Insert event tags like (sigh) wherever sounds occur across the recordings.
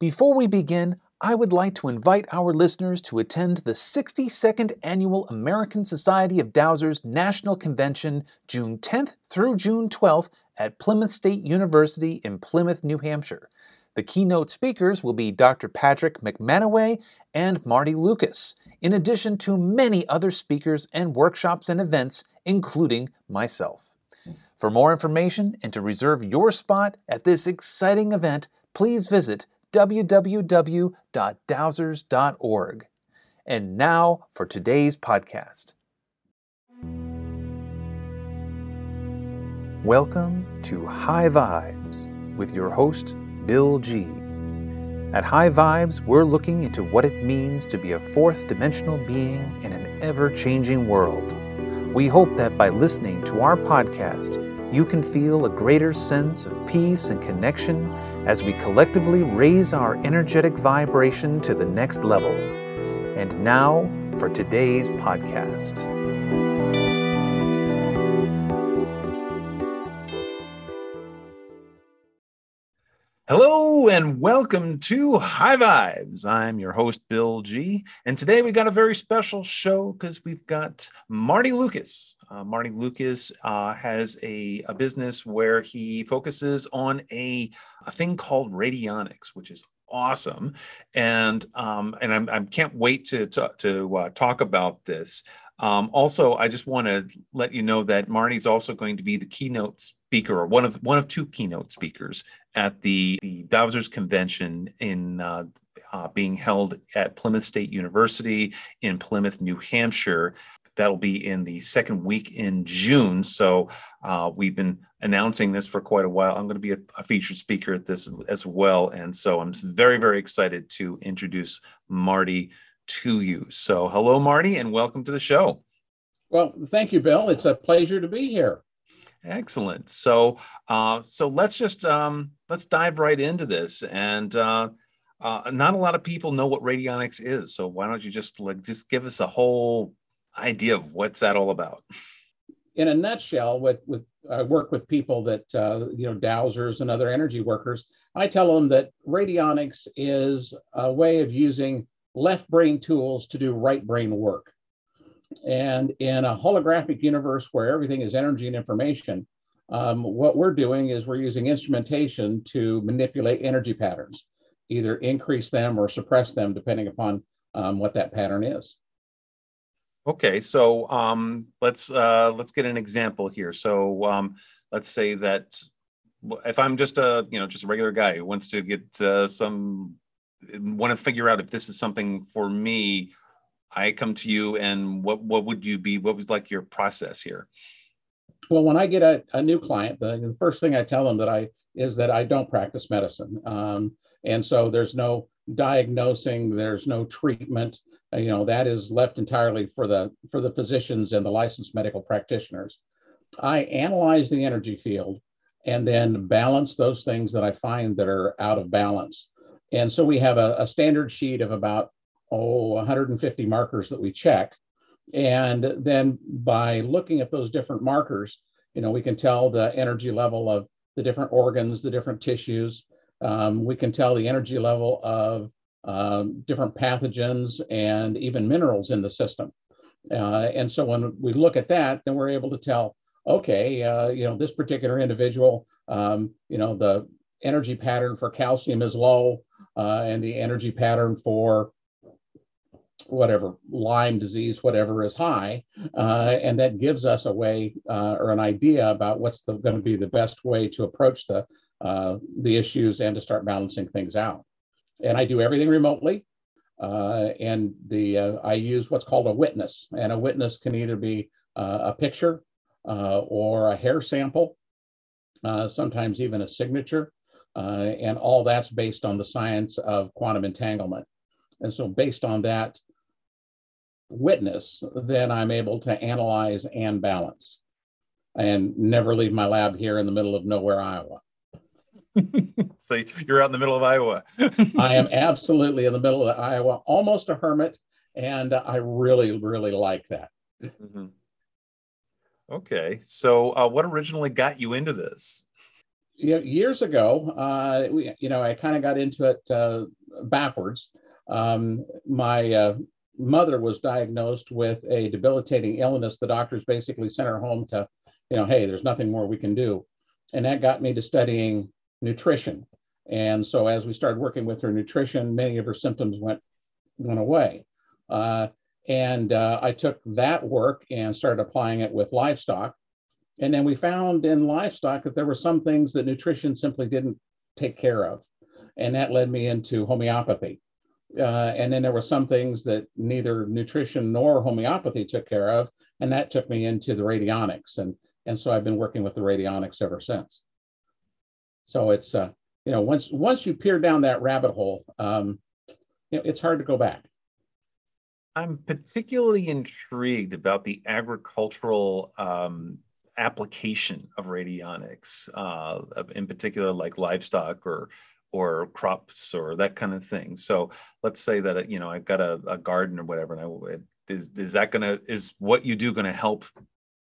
Before we begin, I would like to invite our listeners to attend the 62nd Annual American Society of Dowsers National Convention June 10th through June 12th at Plymouth State University in Plymouth, New Hampshire. The keynote speakers will be Dr. Patrick MacManaway and Marty Lucas, in addition to many other speakers and workshops and events, including myself. For more information and to reserve your spot at this exciting event, please visit www.dowsers.org. And now for today's podcast. Welcome to High Vibes with your host, Bill G. At High Vibes, we're looking into what it means to be a fourth dimensional being in an ever changing world. We hope that by listening to our podcast, you can feel a greater sense of peace and connection as we collectively raise our energetic vibration to the next level. And now for today's podcast. Hello and welcome to High Vibes. I'm your host, Bill G. And today we got a very special show because we've got Marty Lucas. Uh, Marty Lucas uh, has a, a business where he focuses on a, a thing called radionics, which is awesome. And um, and I'm, I can't wait to, to, to uh, talk about this. Um, also, I just want to let you know that Marty's also going to be the keynote speaker, or one of one of two keynote speakers at the, the Dowsers Convention in uh, uh, being held at Plymouth State University in Plymouth, New Hampshire. That'll be in the second week in June. So uh, we've been announcing this for quite a while. I'm going to be a, a, featured speaker at this as well, and so I'm very very excited to introduce Marty to you. So, hello, Marty, and welcome to the show. Well, thank you, Bill. It's a pleasure to be here. Excellent. So, uh, so let's just um, let's dive right into this. And uh, uh, not a lot of people know what radionics is. So, why don't you just like just give us a whole idea of what's that all about? In a nutshell, with with I work with people that uh, you know dowsers and other energy workers. I tell them that radionics is a way of using left brain tools to do right brain work. And in a holographic universe where everything is energy and information, um, what we're doing is we're using instrumentation to manipulate energy patterns, either increase them or suppress them, depending upon um, what that pattern is. Okay, so um, let's uh, let's get an example here. So um, let's say that if I'm just a you know just a regular guy who wants to get uh, some want to figure out if this is something for me, I come to you and what what would you be? What was like your process here? Well, when I get a, a new client, the, the, first thing I tell them that I is that I don't practice medicine, um, and so there's no diagnosing, there's no treatment. Uh, you know that is left entirely for the for the physicians and the licensed medical practitioners. I analyze the energy field and then balance those things that I find that are out of balance. And so we have a, a standard sheet of about, oh, 150 markers that we check. And then by looking at those different markers, you know, we can tell the energy level of the different organs, the different tissues. Um, we can tell the energy level of um, different pathogens and even minerals in the system. Uh, and so when we look at that, then we're able to tell, okay, uh, you know, this particular individual, um, you know, the energy pattern for calcium is low, uh, and the energy pattern for whatever Lyme disease, whatever is high, uh, and that gives us a way uh, or an idea about what's going to be the best way to approach the uh, the issues and to start balancing things out. And I do everything remotely, uh, and the uh, I use what's called a witness, and a witness can either be a picture or a hair sample, sometimes even a signature. Uh, and all that's based on the science of quantum entanglement. And so, based on that witness, then I'm able to analyze and balance and never leave my lab here in the middle of nowhere, Iowa. (laughs) so you're out in the middle of Iowa. (laughs) I am absolutely in the middle of Iowa, almost a hermit, and I really, really like that. Mm-hmm. Okay, so uh, what originally got you into this? Yeah, years ago, uh, we, you know, I kind of got into it uh, backwards. Um, my uh, mother was diagnosed with a debilitating illness. The doctors basically sent her home to, you know, hey, there's nothing more we can do. And that got me to studying nutrition. And so as we started working with her nutrition, many of her symptoms went went away. Uh, and uh, I took that work and started applying it with livestock. And then we found in livestock that there were some things that nutrition simply didn't take care of. And that led me into homeopathy. Uh, and then there were some things that neither nutrition nor homeopathy took care of. And that took me into the radionics. And, and so I've been working with the radionics ever since. So it's, uh, you know, once, once you peer down that rabbit hole, um, you know, it's hard to go back. I'm particularly intrigued about the agricultural um, application of radionics, uh, in particular, like livestock or or crops or that kind of thing. So let's say that you know I've got a, a garden or whatever, and I is is that gonna is what you do gonna help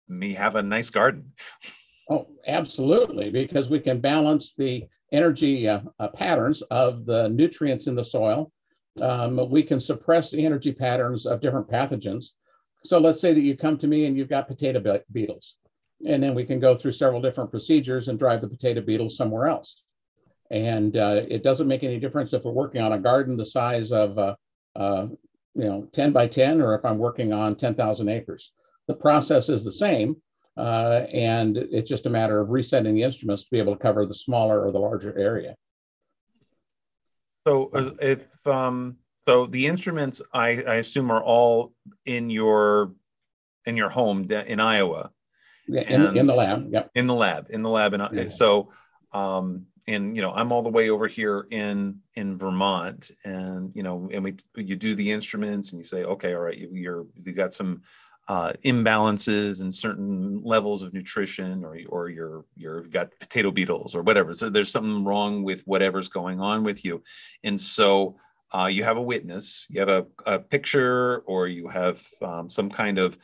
me have a nice garden? Oh, absolutely, because we can balance the energy uh, uh, patterns of the nutrients in the soil um, we can suppress the energy patterns of different pathogens. So let's say that you come to me and you've got potato beetles, and then we can go through several different procedures and drive the potato beetles somewhere else. And uh, it doesn't make any difference if we're working on a garden the size of, uh, uh, you know, 10 by 10, or if I'm working on 10,000 acres. The process is the same, uh, and it's just a matter of resetting the instruments to be able to cover the smaller or the larger area. So uh, if um, so, the instruments I, I assume are all in your in your home in Iowa. Yeah, in, in the lab. Yep. In the lab. In the lab, and yeah. so um, and you know I'm all the way over here in in Vermont, and you know, and we you do the instruments, and you say, okay, all right, you, you're you've got some uh, imbalances and certain levels of nutrition or, or you're you've got potato beetles or whatever. So there's something wrong with whatever's going on with you. And so uh, you have a witness you have a, a picture or you have um, some kind of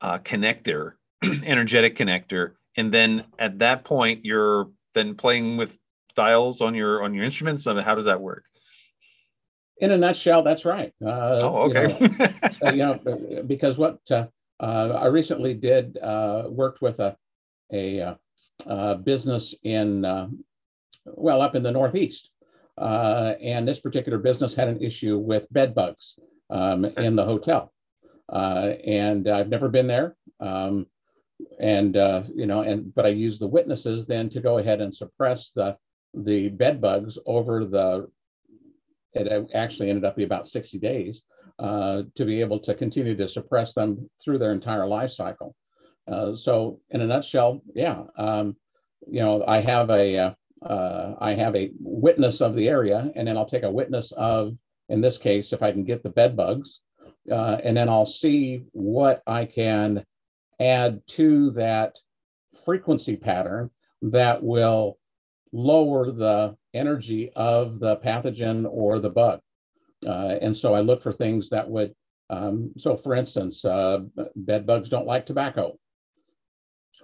uh, connector (clears throat) energetic connector. And then at that point you're then playing with dials on your on your instruments I mean, how does that work in a nutshell, that's right. Uh, oh, okay. you, know, (laughs) uh, you know, because what uh, uh, I recently did uh, worked with a a, uh, business in uh, well up in the Northeast, uh, and this particular business had an issue with bed bugs um, in the hotel, uh, and I've never been there. Um, and you know, and but I used the witnesses then to go ahead and suppress the the bed bugs over the. It actually ended up be about 60 days uh, to be able to continue to suppress them through their entire life cycle. Uh, so, in a nutshell, yeah, um, you know, I have a uh, uh, I have a witness of the area, and then I'll take a witness of, in this case, if I can get the bed bugs, uh, and then I'll see what I can add to that frequency pattern that will lower the energy of the pathogen or the bug. Uh, and so I look for things that would, um, so for instance, uh, bed bugs don't like tobacco.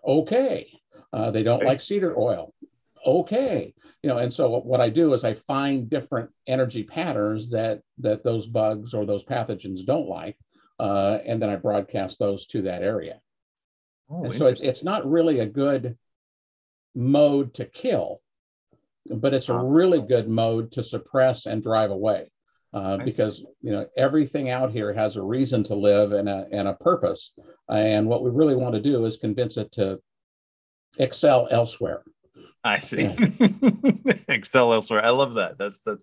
Okay. Uh, they don't like cedar oil. Okay. You know, and so what I do is I find different energy patterns that that those bugs or those pathogens don't like, uh, and then I broadcast those to that area. Oh, and so it's, it's not really a good mode to kill, but it's a really good mode to suppress and drive away uh, because you know everything out here has a reason to live and a, and a purpose. And what we really want to do is convince it to excel elsewhere. I see. Yeah. (laughs) excel elsewhere. I love that. That's that's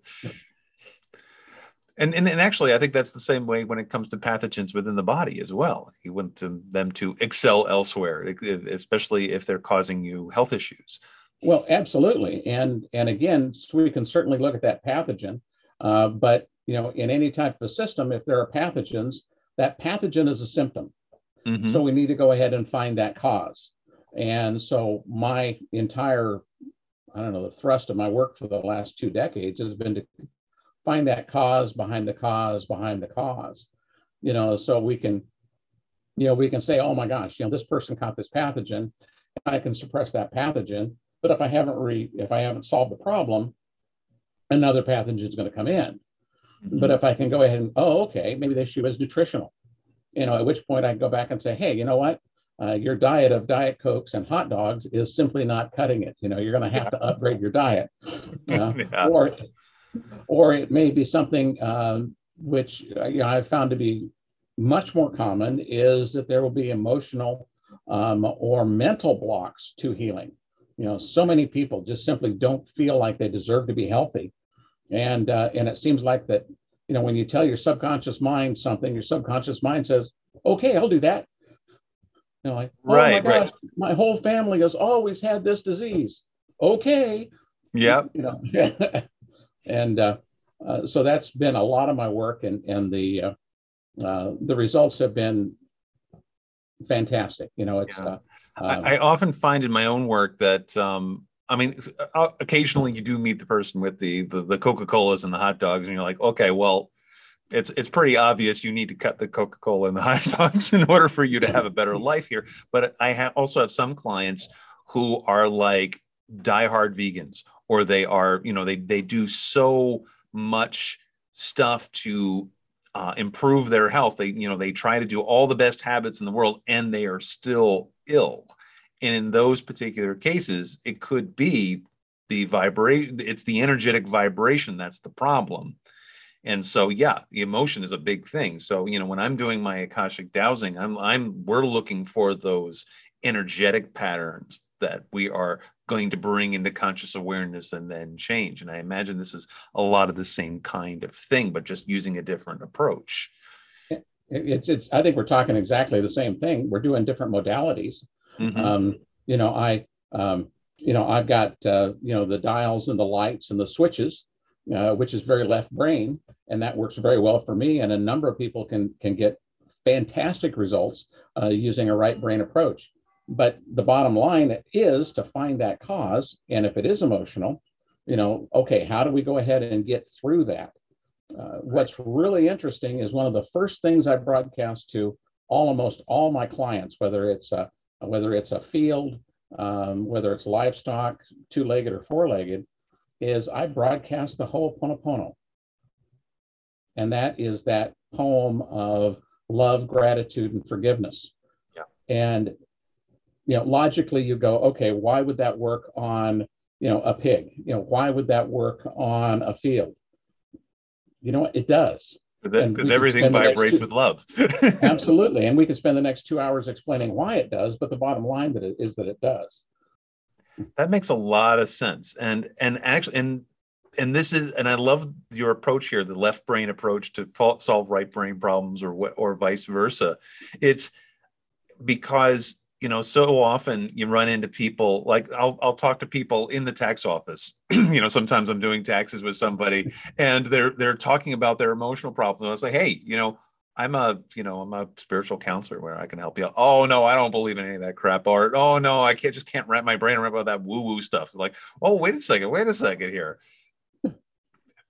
and, and and actually i think that's the same way when it comes to pathogens within the body as well you want to, them to excel elsewhere especially if they're causing you health issues well absolutely and and again so we can certainly look at that pathogen uh, but you know, in any type of a system, if there are pathogens, that pathogen is a symptom. Mm-hmm. So we need to go ahead and find that cause. And so my entire, I don't know, the thrust of my work for the last two decades has been to find that cause behind the cause behind the cause. You know, so we can, you know, we can say, oh my gosh, you know, this person caught this pathogen. And I can suppress that pathogen But if I haven't re, if I haven't solved the problem, another pathogen is going to come in. Mm-hmm. But if I can go ahead and, oh, okay, maybe the issue is nutritional, you know, at which point I can go back and say, hey, you know what? Uh, your diet of diet cokes and hot dogs is simply not cutting it. You know, you're going to have to upgrade your diet, (laughs) uh, yeah. or or it may be something um, which uh, you know, I've found to be much more common is that there will be emotional um, or mental blocks to healing. You know, so many people just simply don't feel like they deserve to be healthy, and uh, and it seems like that. You know, when you tell your subconscious mind something, your subconscious mind says, "Okay, I'll do that." You know, like, oh right, my gosh, right. my whole family has always had this disease. Okay. Yeah. You know, (laughs) and uh, uh, so that's been a lot of my work, and and the uh, uh the results have been fantastic. You know, it's. Yeah. Uh, um, I, I, often find in my own work that um, I mean, occasionally you do meet the person with the the, the Coca Colas and the hot dogs, and you're like, okay, well, it's it's pretty obvious you need to cut the Coca Cola and the (laughs) hot dogs in order for you to have a better life here. But I ha- also have some clients who are like diehard vegans, or they are, you know, they they do so much stuff to uh, improve their health. They, you know, they try to do all the best habits in the world, and they are still ill. And in those particular cases, it could be the vibration. It's the energetic vibration that's the problem. And so, yeah, the emotion is a big thing. So, you know, when I'm doing my akashic dowsing, I'm, I'm, we're looking for those energetic patterns that we are going to bring into conscious awareness and then change. And I imagine this is a lot of the same kind of thing, but just using a different approach. It's, it's I think we're talking exactly the same thing. We're doing different modalities. Mm-hmm. Um, you know, I, um, you know, I've got, uh, you know, the dials and the lights and the switches, uh, which is very left brain and that works very well for me. And a number of people can can get fantastic results uh, using a right brain approach. But the bottom line is to find that cause, and if it is emotional, you know, okay, how do we go ahead and get through that? Uh, what's really interesting is one of the first things I broadcast to all, almost all my clients, whether it's a whether it's a field, um, whether it's livestock, two-legged or four-legged, is I broadcast the whole Ho'oponopono and that is that poem of love, gratitude, and forgiveness. Yeah. And you know, logically, you go, okay, why would that work on you know a pig? You know, why would that work on a field? You know what? It does. Because everything vibrates two, with love. (laughs) (laughs) absolutely, and we could spend the next two hours explaining why it does, but the bottom line that it is that it does. That makes a lot of sense, and and actually, and and this is and i love your approach here the left brain approach to solve right brain problems or what or vice versa it's because you know so often you run into people like I'll, I'll talk to people in the tax office. (clears throat) You know sometimes i'm doing taxes with somebody and they're they're talking about their emotional problems and i was like hey you know i'm a you know i'm a spiritual counselor where i can help you out. Oh no i don't believe in any of that crap or oh no i can't just can't wrap my brain around about that woo woo stuff like oh wait a second wait a second here.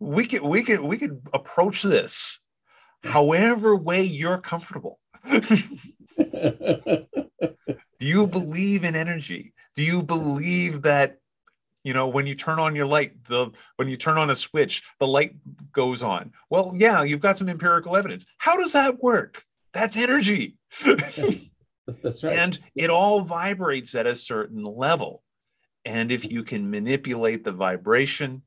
We could we could we could approach this however way you're comfortable (laughs) (laughs) do you believe in energy? Do you believe that you know when you turn on your light the when you turn on a switch the light goes on? Well yeah you've got some empirical evidence. How does that work? That's energy. (laughs) That's right. And it all vibrates at a certain level. And if you can manipulate the vibration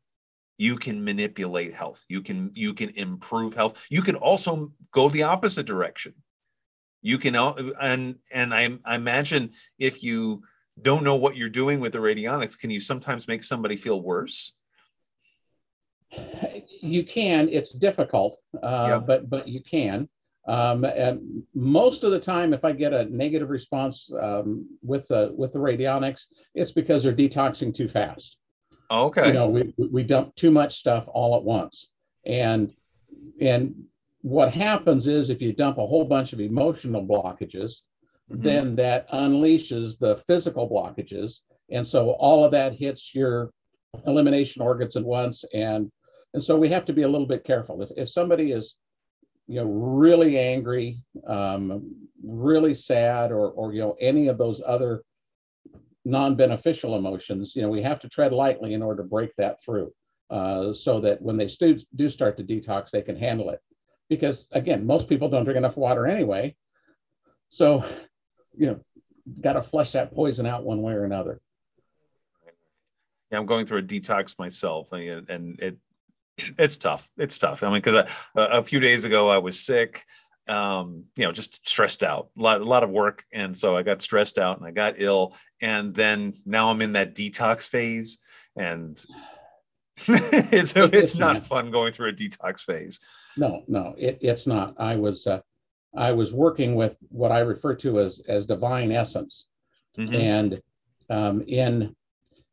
you can manipulate health. You can you can improve health. You can also go the opposite direction you can and and I, I imagine if you don't know what you're doing with the radionics can you sometimes make somebody feel worse you can it's difficult uh, yeah. but but you can um, and most of the time if i get a negative response um, with the with the radionics it's because they're detoxing too fast Okay. You know, we we dump too much stuff all at once, and and what happens is if you dump a whole bunch of emotional blockages, mm-hmm. then that unleashes the physical blockages, and so all of that hits your elimination organs at once, and and so we have to be a little bit careful. If if somebody is you know really angry, um, really sad, or or you know any of those other non-beneficial emotions, you know, we have to tread lightly in order to break that through, uh, so that when they stu- do start to detox, they can handle it. Because again, most people don't drink enough water anyway, so you know, got to flush that poison out one way or another. Yeah, I'm going through a detox myself, and it it's tough. It's tough. I mean, because a, few days ago I was sick um, you know, just stressed out, a lot, a lot of work. And so I got stressed out and I got ill. And then now I'm in that detox phase and (laughs) it's, it's not fun going through a detox phase. No, no, it, it's not. I was, uh, I was working with what I refer to as, as divine essence. Mm-hmm. And um, in,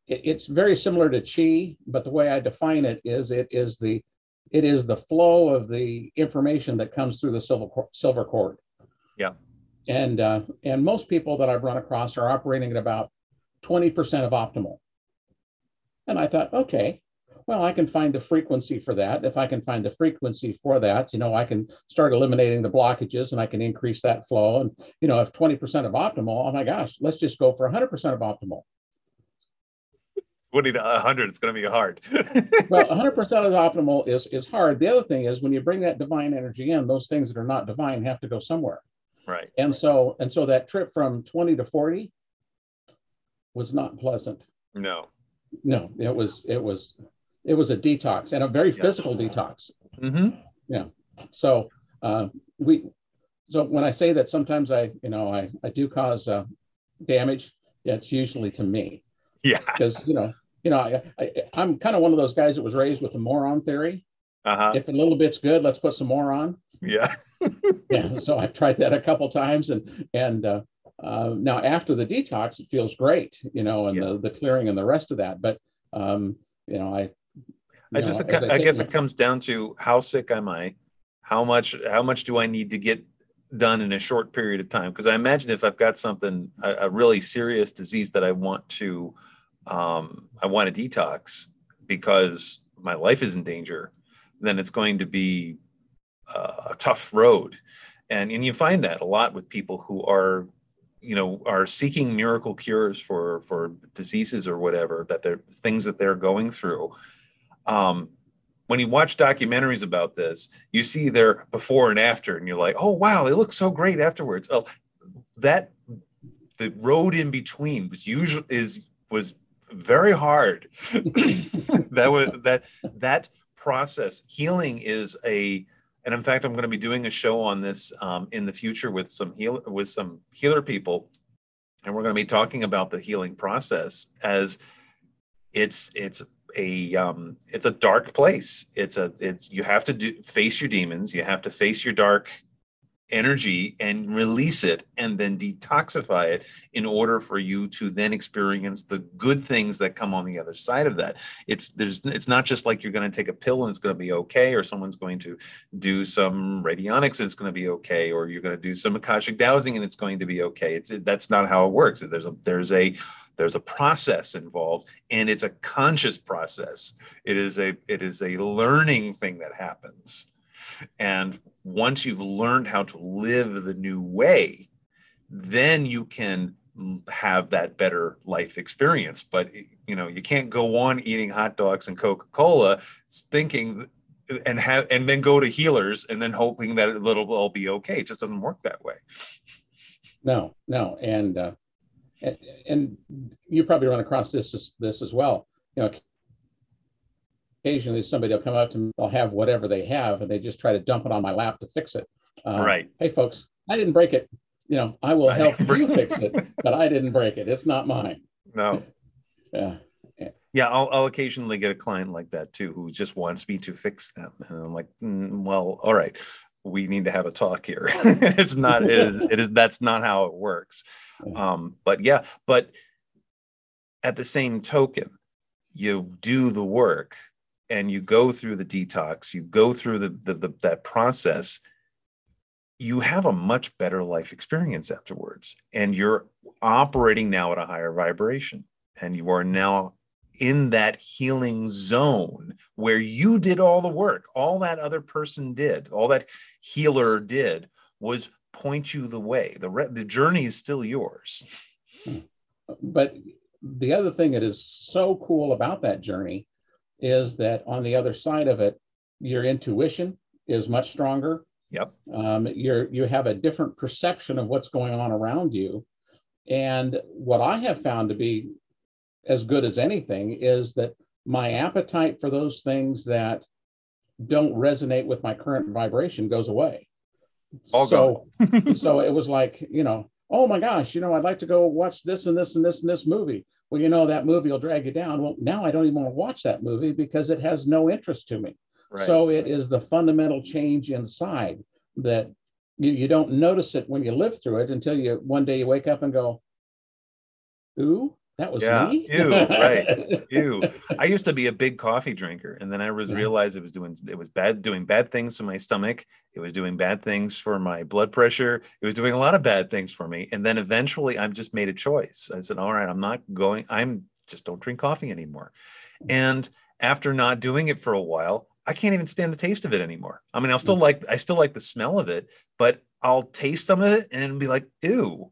it, it's very similar to chi, but the way I define it is it is the it is the flow of the information that comes through the silver silver cord. Yeah. And uh, and most people that I've run across are operating at about 20% of optimal. And I thought, okay, well, I can find the frequency for that. If I can find the frequency for that, you know, I can start eliminating the blockages and I can increase that flow. And, you know, if 20% of optimal, oh my gosh, let's just go for 100% of optimal. 20 to 100 it's going to be hard (laughs) well 100% of the optimal is is hard the other thing is when you bring that divine energy in those things that are not divine have to go somewhere right and so and so that trip from 20 to 40 was not pleasant no no it was it was it was a detox and a very yeah. physical detox mm-hmm. yeah so uh, we so when i say that sometimes i you know i i do cause uh, damage yeah, it's usually to me yeah because you know you know, I, I, am kind of one of those guys that was raised with the moron theory. Uh-huh. If a little bit's good, let's put some more on. Yeah. (laughs) yeah. So I've tried that a couple times, and and uh, uh, now after the detox, it feels great, you know, and yeah. the the clearing and the rest of that. But um, you know, I. I just, I, I guess it comes down to how sick am I, how much, how much do I need to get done in a short period of time? Because I imagine if I've got something, a, a really serious disease that I want to um, I want to detox because my life is in danger, then it's going to be uh, a tough road. And, and you find that a lot with people who are, you know, are seeking miracle cures for, for diseases or whatever, that they're things that they're going through. Um, when you watch documentaries about this, you see their before and after, and you're like, oh, wow, they look so great afterwards. Well, that the road in between was usually is was very hard. (laughs) that was that that process. Healing is a, and in fact, I'm going to be doing a show on this um, in the future with some heal with some healer people, and we're going to be talking about the healing process as it's it's a um, it's a dark place. It's a it's you have to do face your demons. You have to face your dark energy and release it and then detoxify it in order for you to then experience the good things that come on the other side of that it's there's it's not just like you're going to take a pill and it's going to be okay or someone's going to do some radionics and it's going to be okay or you're going to do some akashic dowsing and it's going to be okay it's that's not how it works there's a there's a there's a process involved and it's a conscious process it is a it is a learning thing that happens and once you've learned how to live the new way, then you can have that better life experience. But you know, you can't go on eating hot dogs and Coca-Cola thinking and have and then go to healers and then hoping that it'll all be okay. It just doesn't work that way. No, no, and uh, and, and you probably run across this this as well. You know, occasionally somebody will come up to me, they'll have whatever they have, and they just try to dump it on my lap to fix it. Um, right. Hey, folks, I didn't break it. You know, I will help you fix it, (laughs) but I didn't break it. It's not mine. No. Yeah. Yeah, I'll, I'll occasionally get a client like that too, who just wants me to fix them, and I'm like, mm, well, all right, we need to have a talk here. (laughs) it's not, it is, it is, that's not how it works. (laughs) Um, but yeah, but at the same token, you do the work and you go through the detox, you go through the, the, the, that process, you have a much better life experience afterwards. And you're operating now at a higher vibration. And you are now in that healing zone where you did all the work. All that other person did, all that healer did was point you the way. The, re- the journey is still yours. But the other thing that is so cool about that journey is that on the other side of it, your intuition is much stronger. Yep. Um, you're you have a different perception of what's going on around you, and what I have found to be as good as anything is that my appetite for those things that don't resonate with my current vibration goes away. All so, (laughs) so it was like, you know, oh my gosh, you know, I'd like to go watch this and this and this and this movie. Well, you know, that movie will drag you down. Well, now I don't even want to watch that movie because it has no interest to me. Right. So it is the fundamental change inside that you, you don't notice it when you live through it until you one day you wake up and go, ooh, that was yeah. me. Ew, right. Ew. I (laughs) used to be a big coffee drinker, and then I was realized it was doing it was bad, doing bad things to my stomach. It was doing bad things for my blood pressure. It was doing a lot of bad things for me. And then eventually, I just made a choice. I said, "All right, I'm not going. I'm just don't drink coffee anymore." And after not doing it for a while, I can't even stand the taste of it anymore. I mean, I'll still mm. like I still like the smell of it, but I'll taste some of it and be like, "Ew."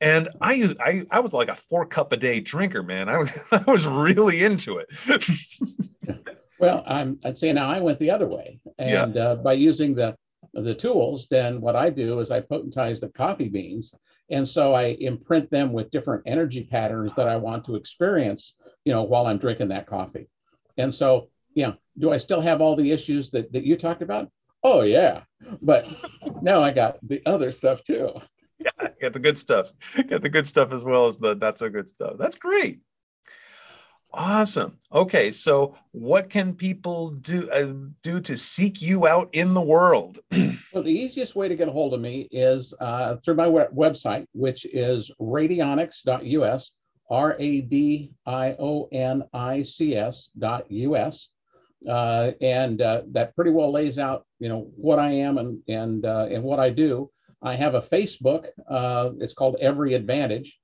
And I, I, I was like a four cup a day drinker, man. I was, (laughs) I was really into it. (laughs) well, I'm, I'd say now I went the other way, and yeah. uh, by using the, the tools, then what I do is I potentize the coffee beans, and so I imprint them with different energy patterns that I want to experience, you know, while I'm drinking that coffee. And so, yeah, do I still have all the issues that that you talked about? Oh yeah, but (laughs) now I got the other stuff too (laughs) yeah, get the good stuff. Get the good stuff as well as the that's a good stuff. That's great. Awesome. Okay, so what can people do uh, do to seek you out in the world? (clears throat) well, the easiest way to get a hold of me is uh, through my web- website, which is radionics.us, R A D I O N I C S dot US. Uh, and uh, that pretty well lays out, you know, what I am and and uh, and what I do. I have a Facebook. Uh, it's called Every Advantage,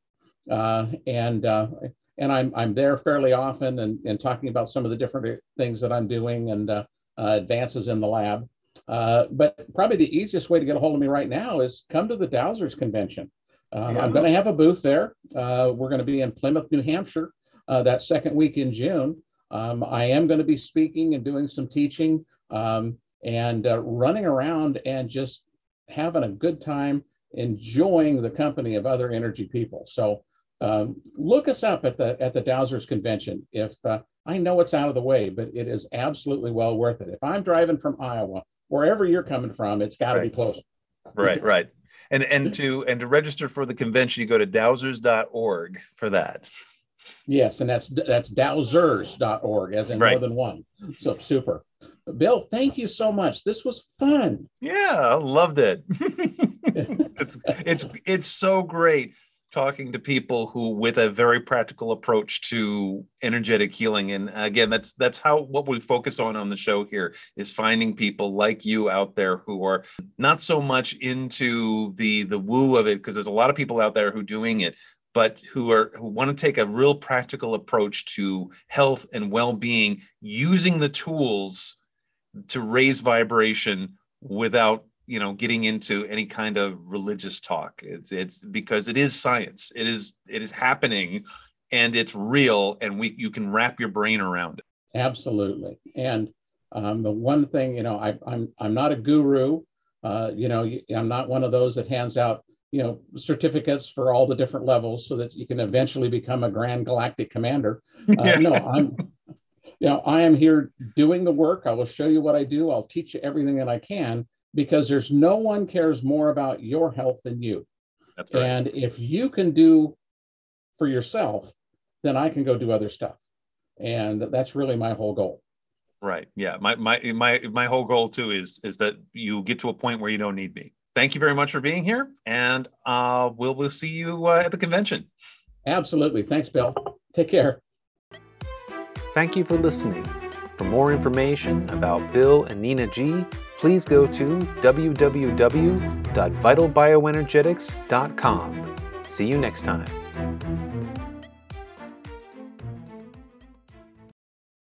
uh, and uh, and I'm I'm there fairly often and, and talking about some of the different things that I'm doing and uh, uh, advances in the lab. Uh, but probably the easiest way to get a hold of me right now is come to the Dowsers Convention. Um, yeah. I'm going to have a booth there. we're going to be in Plymouth, New Hampshire, that second week in June. Um, I am going to be speaking and doing some teaching um, and running around and just having a good time, enjoying the company of other energy people. So um, look us up at the at the Dowsers convention. If uh, I know it's out of the way, but it is absolutely well worth it. If I'm driving from Iowa, wherever you're coming from, it's got to right. be close. Right, right. And and to and to register for the convention, you go to dowsers.org for that. Yes, and that's that's dowsers.org, as in right. more than one. So super. Bill, thank you so much. This was fun. Yeah, I loved it. (laughs) it's it's it's so great talking to people who with a very practical approach to energetic healing and again that's that's how what we focus on on the show here is finding people like you out there who are not so much into the the woo of it because there's a lot of people out there who doing it but who are who want to take a real practical approach to health and well-being using the tools to raise vibration without you know getting into any kind of religious talk. It's it's because it is science. It is it is happening and it's real and we you can wrap your brain around it. Absolutely. And um, the one thing you know I, i'm i'm not a guru. Uh, you know i'm not one of those that hands out you know certificates for all the different levels so that you can eventually become a grand galactic commander. Uh, (laughs) no i'm you know, I am here doing the work. I will show you what I do. I'll teach you everything that I can because there's no one cares more about your health than you. That's right. And if you can do for yourself, then I can go do other stuff. And that's really my whole goal. Right. Yeah. My my my my whole goal too is is that you get to a point where you don't need me. Thank you very much for being here, and uh, we'll we'll see you uh, at the convention. Absolutely. Thanks, Bill. Take care. Thank you for listening. For more information about Bill and Nina G, please go to www.vitalbioenergetics.com. See you next time.